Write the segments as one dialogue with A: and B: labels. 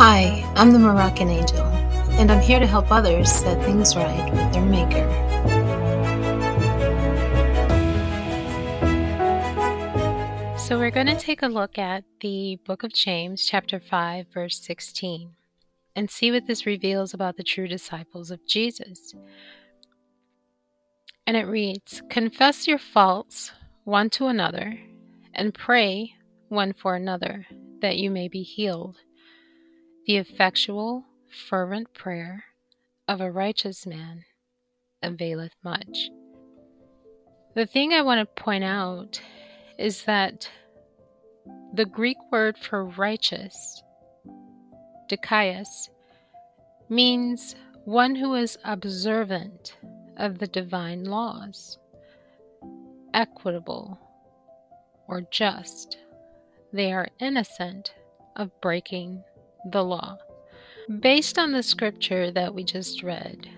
A: Hi, I'm the Moroccan Angel, and I'm here to help others set things right with their Maker. So, we're going to take a look at the book of James, chapter 5, verse 16, and see what this reveals about the true disciples of Jesus. And it reads Confess your faults one to another, and pray one for another, that you may be healed. The effectual, fervent prayer of a righteous man availeth much. The thing I want to point out is that the Greek word for righteous, dikaios, means one who is observant of the divine laws, equitable, or just. They are innocent of breaking the law. Based on the scripture that we just read,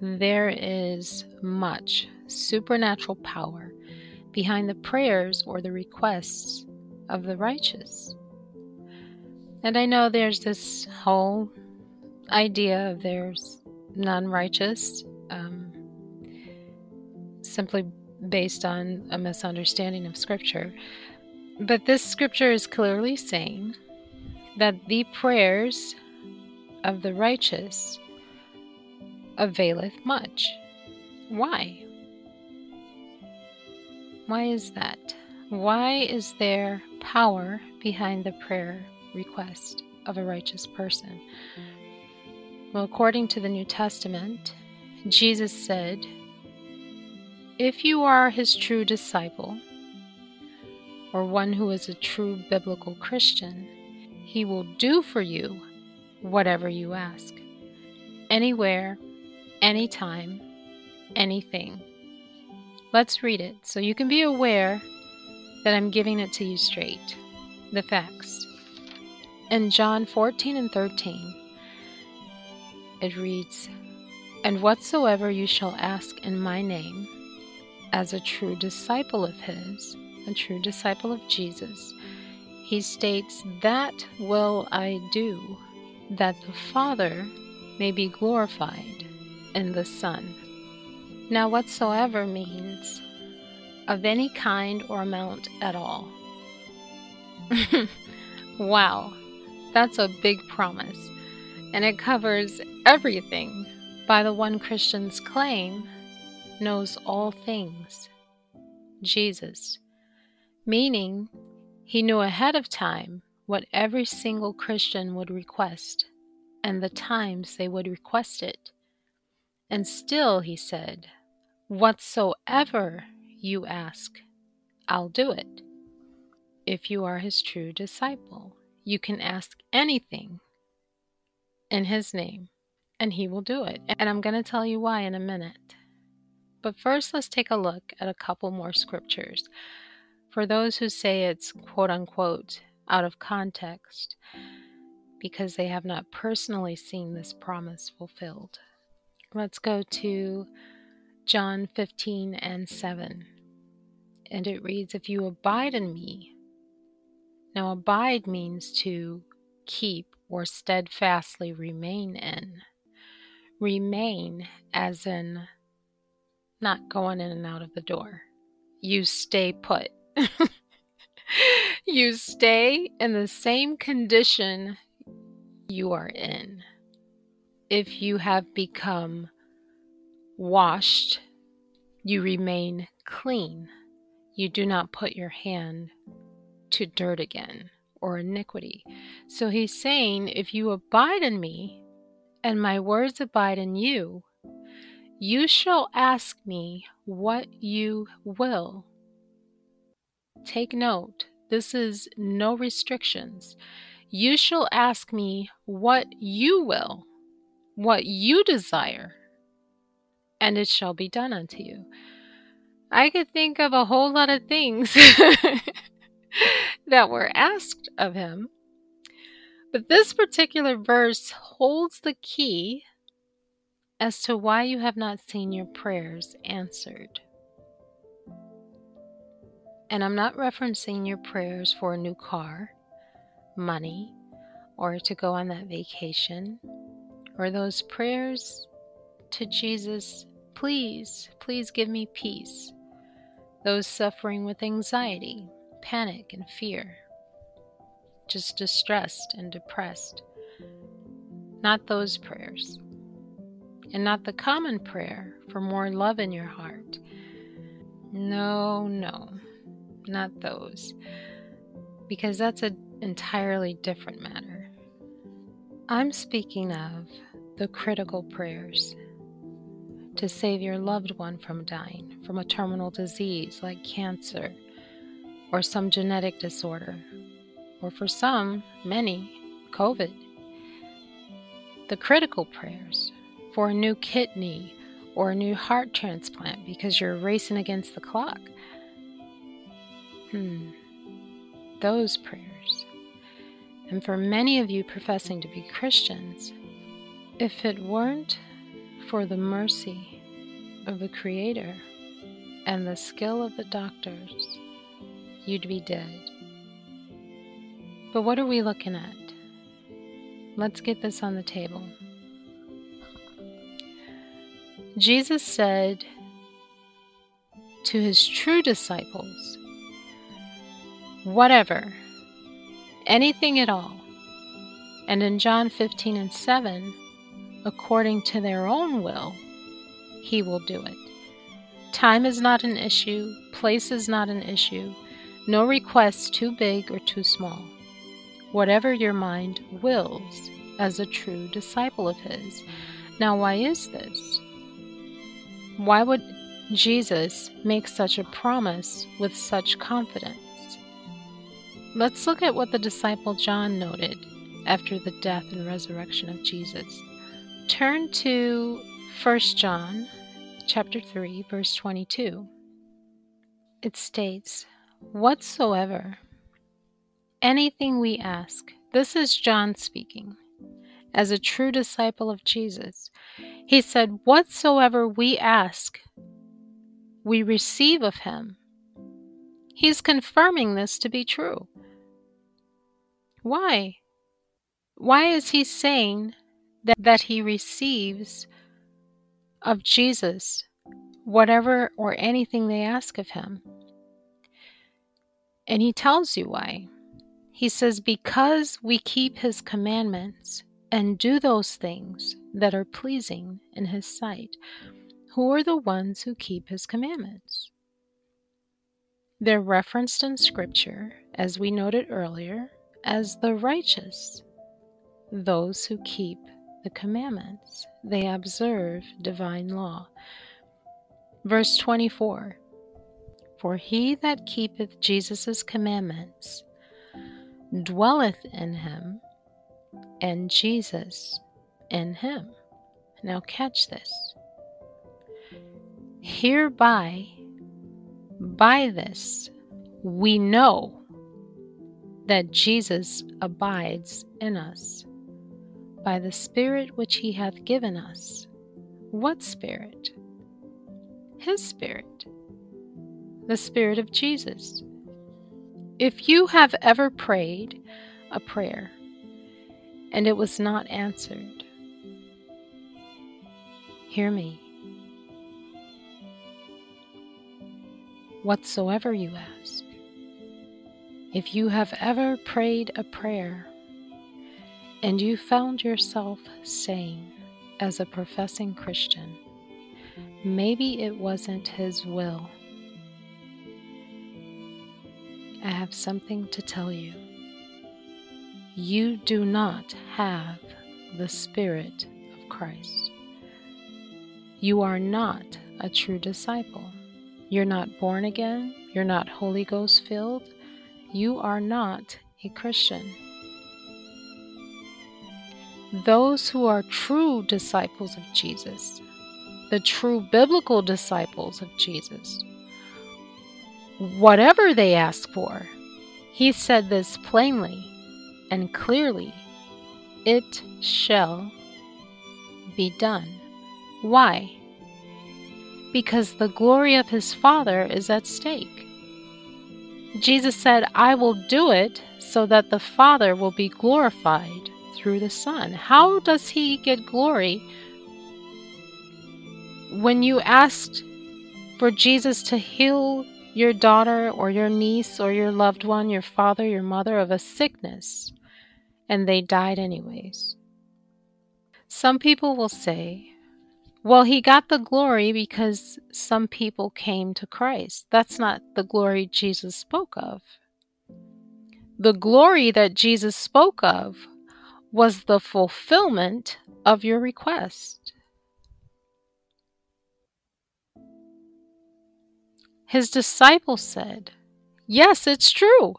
A: there is much supernatural power behind the prayers or the requests of the righteous. And I know there's this whole idea of there's non righteous, um, simply based on a misunderstanding of Scripture. But this Scripture is clearly saying that the prayers of the righteous availeth much. Why? Why is that? Why is there power behind the prayer request of a righteous person? Well, according to the New Testament, Jesus said, If you are his true disciple, or one who is a true biblical Christian, he will do for you whatever you ask. Anywhere, anytime, anything. Let's read it so you can be aware that I'm giving it to you straight. The facts. In John 14 and 13, it reads, And whatsoever you shall ask in my name, as a true disciple of his, a true disciple of Jesus, he states, That will I do, that the Father may be glorified in the Son. Now, whatsoever means of any kind or amount at all. wow, that's a big promise, and it covers everything by the one Christians claim knows all things Jesus, meaning he knew ahead of time what every single Christian would request and the times they would request it. And still, he said, Whatsoever you ask, I'll do it. If you are his true disciple, you can ask anything in his name, and he will do it. And I'm going to tell you why in a minute. But first, let's take a look at a couple more scriptures for those who say it's quote unquote out of context because they have not personally seen this promise fulfilled. Let's go to John 15 and 7. And it reads, If you abide in me. Now, abide means to keep or steadfastly remain in. Remain as in not going in and out of the door. You stay put. you stay in the same condition you are in. If you have become washed, you remain clean. You do not put your hand to dirt again or iniquity. So he's saying, if you abide in me and my words abide in you, you shall ask me what you will Take note, this is no restrictions. You shall ask me what you will, what you desire, and it shall be done unto you. I could think of a whole lot of things that were asked of him, but this particular verse holds the key as to why you have not seen your prayers answered. And I'm not referencing your prayers for a new car, money, or to go on that vacation, or those prayers to Jesus, please, please give me peace. Those suffering with anxiety, panic, and fear, just distressed and depressed. Not those prayers and not the common prayer for more love in your heart. No, no, not those, because that's an entirely different matter. I'm speaking of the critical prayers to save your loved one from dying from a terminal disease like cancer or some genetic disorder, or for some, many, COVID. The critical prayers for a new kidney or a new heart transplant because you're racing against the clock. Hmm, those prayers. And for many of you professing to be Christians, if it weren't for the mercy of the Creator and the skill of the doctors, you'd be dead. But what are we looking at? Let's get this on the table. Jesus said to his true disciples, Whatever, anything at all. And in John 15 and 7, according to their own will, he will do it. Time is not an issue, place is not an issue, no request too big or too small. Whatever your mind wills as a true disciple of his. Now, why is this? Why would Jesus make such a promise with such confidence? Let's look at what the disciple John noted after the death and resurrection of Jesus. Turn to 1 John chapter 3 verse 22. It states, "Whatsoever anything we ask." This is John speaking as a true disciple of Jesus. He said, Whatsoever we ask, we receive of him. He's confirming this to be true. Why? Why is he saying that, that he receives of Jesus whatever or anything they ask of him? And he tells you why. He says, Because we keep his commandments and do those things that are pleasing in his sight, who are the ones who keep his commandments. They're referenced in Scripture, as we noted earlier, as the righteous, those who keep the commandments. They observe divine law. Verse 24 For he that keepeth Jesus' commandments dwelleth in him and Jesus in him. Now, catch this. Hereby, by this, we know that Jesus abides in us by the Spirit which He hath given us. What Spirit? His Spirit, the Spirit of Jesus. If you have ever prayed a prayer and it was not answered. Hear me. Whatsoever you ask, if you have ever prayed a prayer and you found yourself saying, as a professing Christian, maybe it wasn't His will, I have something to tell you you do not have the Spirit of Christ. You are not a true disciple. You're not born again. You're not Holy Ghost filled. You are not a Christian. Those who are true disciples of Jesus, the true biblical disciples of Jesus, whatever they ask for, he said this plainly and clearly, it shall be done. Why? Because the glory of his Father is at stake. Jesus said, I will do it so that the Father will be glorified through the Son. How does he get glory? When you asked for Jesus to heal your daughter or your niece or your loved one, your father, your mother of a sickness, and they died anyways. Some people will say, well, he got the glory because some people came to Christ. That's not the glory Jesus spoke of. The glory that Jesus spoke of was the fulfillment of your request. His disciples said, Yes, it's true.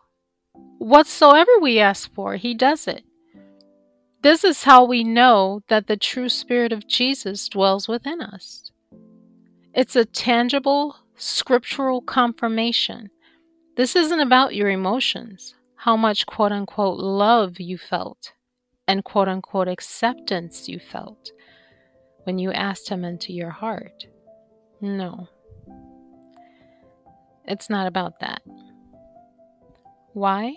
A: Whatsoever we ask for, he does it. This is how we know that the true Spirit of Jesus dwells within us. It's a tangible, scriptural confirmation. This isn't about your emotions, how much quote unquote love you felt, and quote unquote acceptance you felt when you asked Him into your heart. No, it's not about that. Why?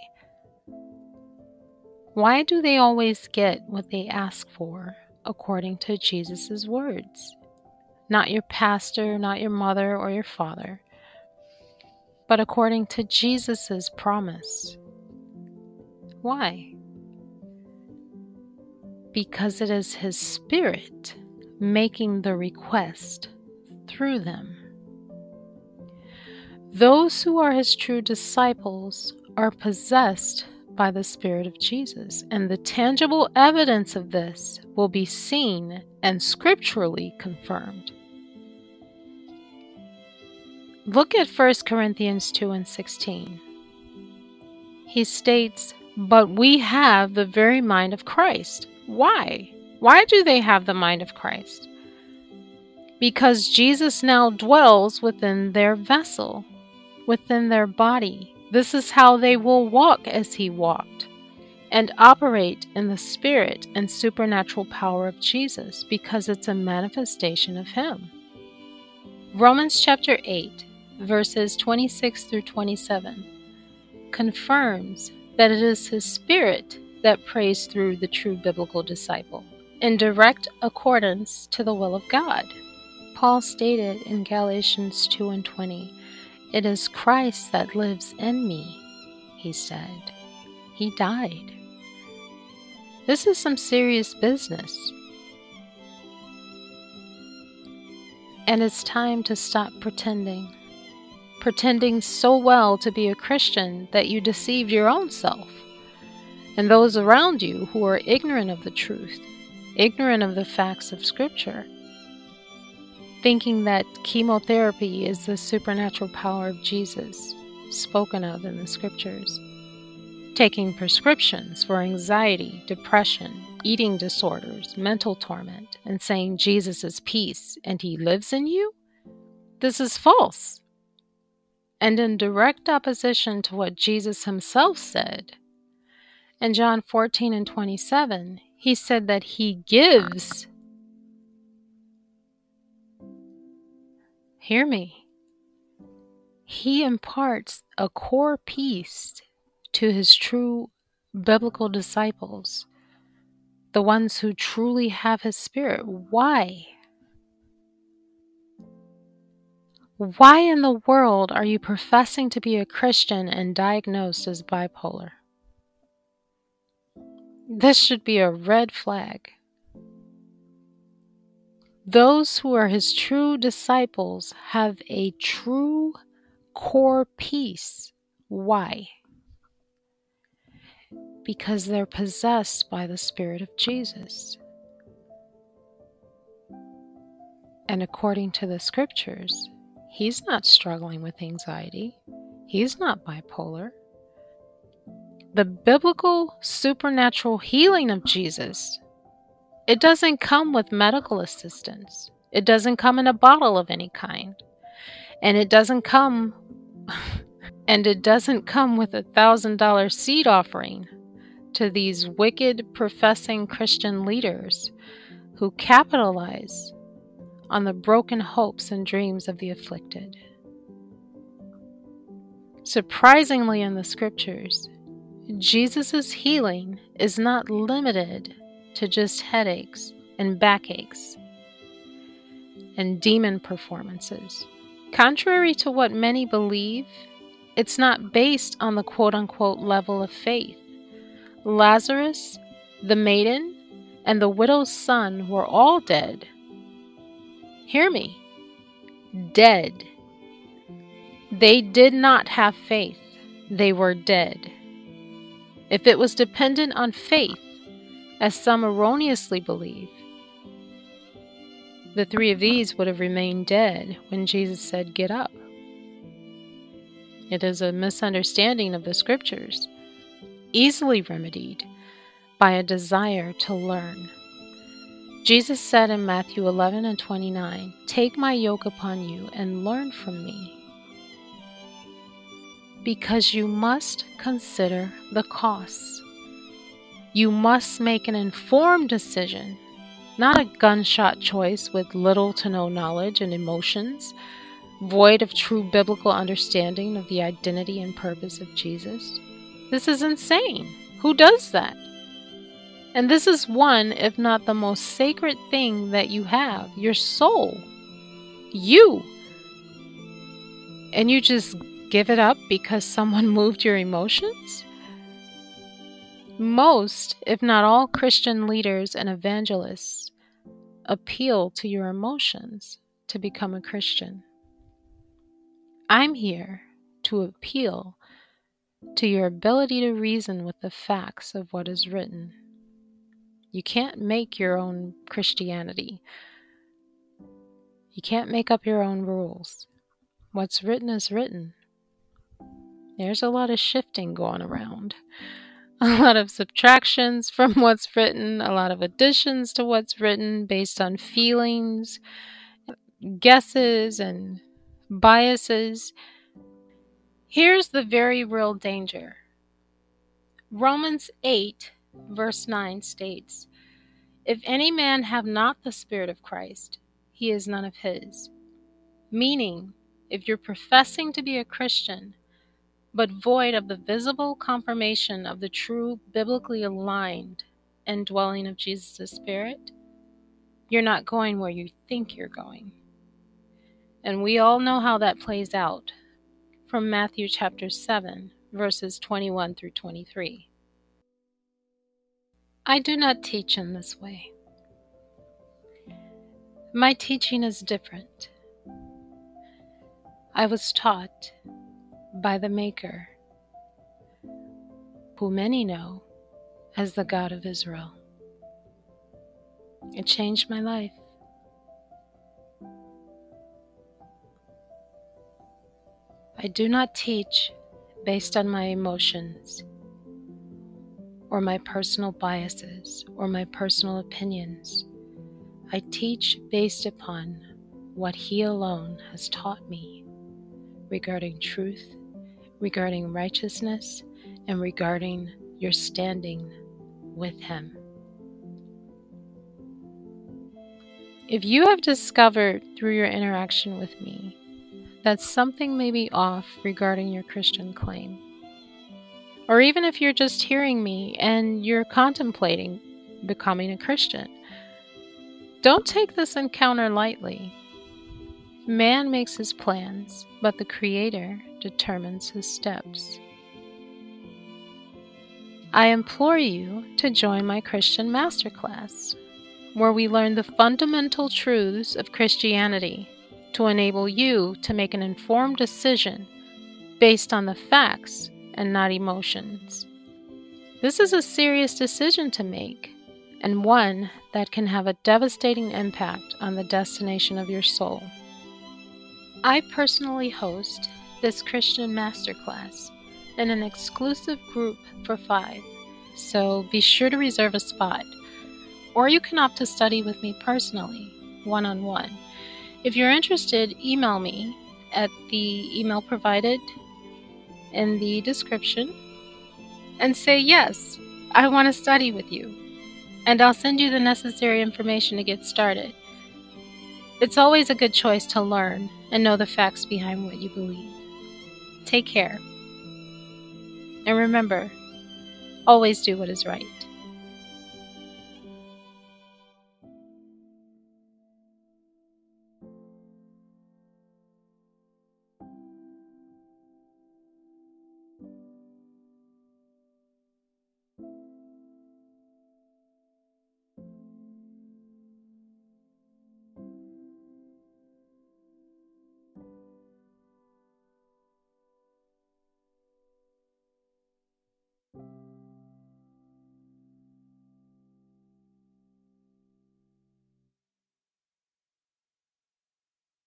A: Why do they always get what they ask for according to Jesus' words? Not your pastor, not your mother or your father, but according to Jesus' promise. Why? Because it is His Spirit making the request through them. Those who are His true disciples are possessed by the Spirit of Jesus. And the tangible evidence of this will be seen and scripturally confirmed. Look at 1 Corinthians 2 and 16. He states, But we have the very mind of Christ. Why? Why do they have the mind of Christ? Because Jesus now dwells within their vessel, within their body, this is how they will walk as he walked and operate in the spirit and supernatural power of Jesus because it's a manifestation of him. Romans chapter 8, verses 26 through 27 confirms that it is his spirit that prays through the true biblical disciple in direct accordance to the will of God. Paul stated in Galatians 2 and 20 it is Christ that lives in me, he said. He died. This is some serious business. And it's time to stop pretending. Pretending so well to be a Christian that you deceived your own self and those around you who are ignorant of the truth, ignorant of the facts of Scripture thinking that chemotherapy is the supernatural power of Jesus spoken of in the scriptures, taking prescriptions for anxiety, depression, eating disorders, mental torment, and saying Jesus is peace and he lives in you? This is false. And in direct opposition to what Jesus himself said. In John 14 and 27, he said that he gives Hear me. He imparts a core peace to his true biblical disciples, the ones who truly have his spirit. Why? Why in the world are you professing to be a Christian and diagnosed as bipolar? This should be a red flag. Those who are his true disciples have a true core peace. Why? Because they're possessed by the Spirit of Jesus. And according to the scriptures, he's not struggling with anxiety, he's not bipolar. The biblical supernatural healing of Jesus it doesn't come with medical assistance. It doesn't come in a bottle of any kind. And it doesn't come and it doesn't come with a thousand dollar seed offering to these wicked professing Christian leaders who capitalize on the broken hopes and dreams of the afflicted. Surprisingly, in the scriptures, Jesus' healing is not limited to just headaches and backaches and demon performances. Contrary to what many believe, it's not based on the quote unquote level of faith. Lazarus, the maiden, and the widow's son were all dead. Hear me. Dead. They did not have faith. They were dead. If it was dependent on faith, as some erroneously believe, the three of these would have remained dead when Jesus said, Get up. It is a misunderstanding of the scriptures, easily remedied by a desire to learn. Jesus said in Matthew 11 and 29, Take my yoke upon you and learn from me. Because you must consider the costs. You must make an informed decision, not a gunshot choice with little to no knowledge and emotions void of true biblical understanding of the identity and purpose of Jesus? This is insane. Who does that? And this is one, if not the most sacred thing that you have your soul. You. And you just give it up because someone moved your emotions? Most, if not all, Christian leaders and evangelists appeal to your emotions to become a Christian. I'm here to appeal to your ability to reason with the facts of what is written. You can't make your own Christianity. You can't make up your own rules. What's written is written. There's a lot of shifting going around. A lot of subtractions from what's written, a lot of additions to what's written based on feelings, guesses, and biases. Here's the very real danger Romans 8, verse 9 states If any man have not the Spirit of Christ, he is none of his. Meaning, if you're professing to be a Christian, but void of the visible confirmation of the true biblically aligned indwelling of Jesus' Spirit, you're not going where you think you're going. And we all know how that plays out from Matthew chapter 7, verses 21 through 23. I do not teach in this way. My teaching is different. I was taught by the Maker, who many know as the God of Israel. It changed my life. I do not teach based on my emotions or my personal biases or my personal opinions. I teach based upon what He alone has taught me regarding truth, regarding righteousness, and regarding your standing with Him. If you have discovered through your interaction with me that something may be off regarding your Christian claim. Or even if you're just hearing me and you're contemplating becoming a Christian, don't take this encounter lightly. Man makes his plans, but the Creator determines his steps. I implore you to join my Christian Masterclass, where we learn the fundamental truths of Christianity to enable you to make an informed decision based on the facts and not emotions. This is a serious decision to make, and one that can have a devastating impact on the destination of your soul. I personally host this Christian Masterclass in an exclusive group for five, so be sure to reserve a spot. Or you can opt to study with me personally, one on one. If you're interested, email me at the email provided in the description and say, Yes, I want to study with you. And I'll send you the necessary information to get started. It's always a good choice to learn and know the facts behind what you believe. Take care. And remember, always do what is right.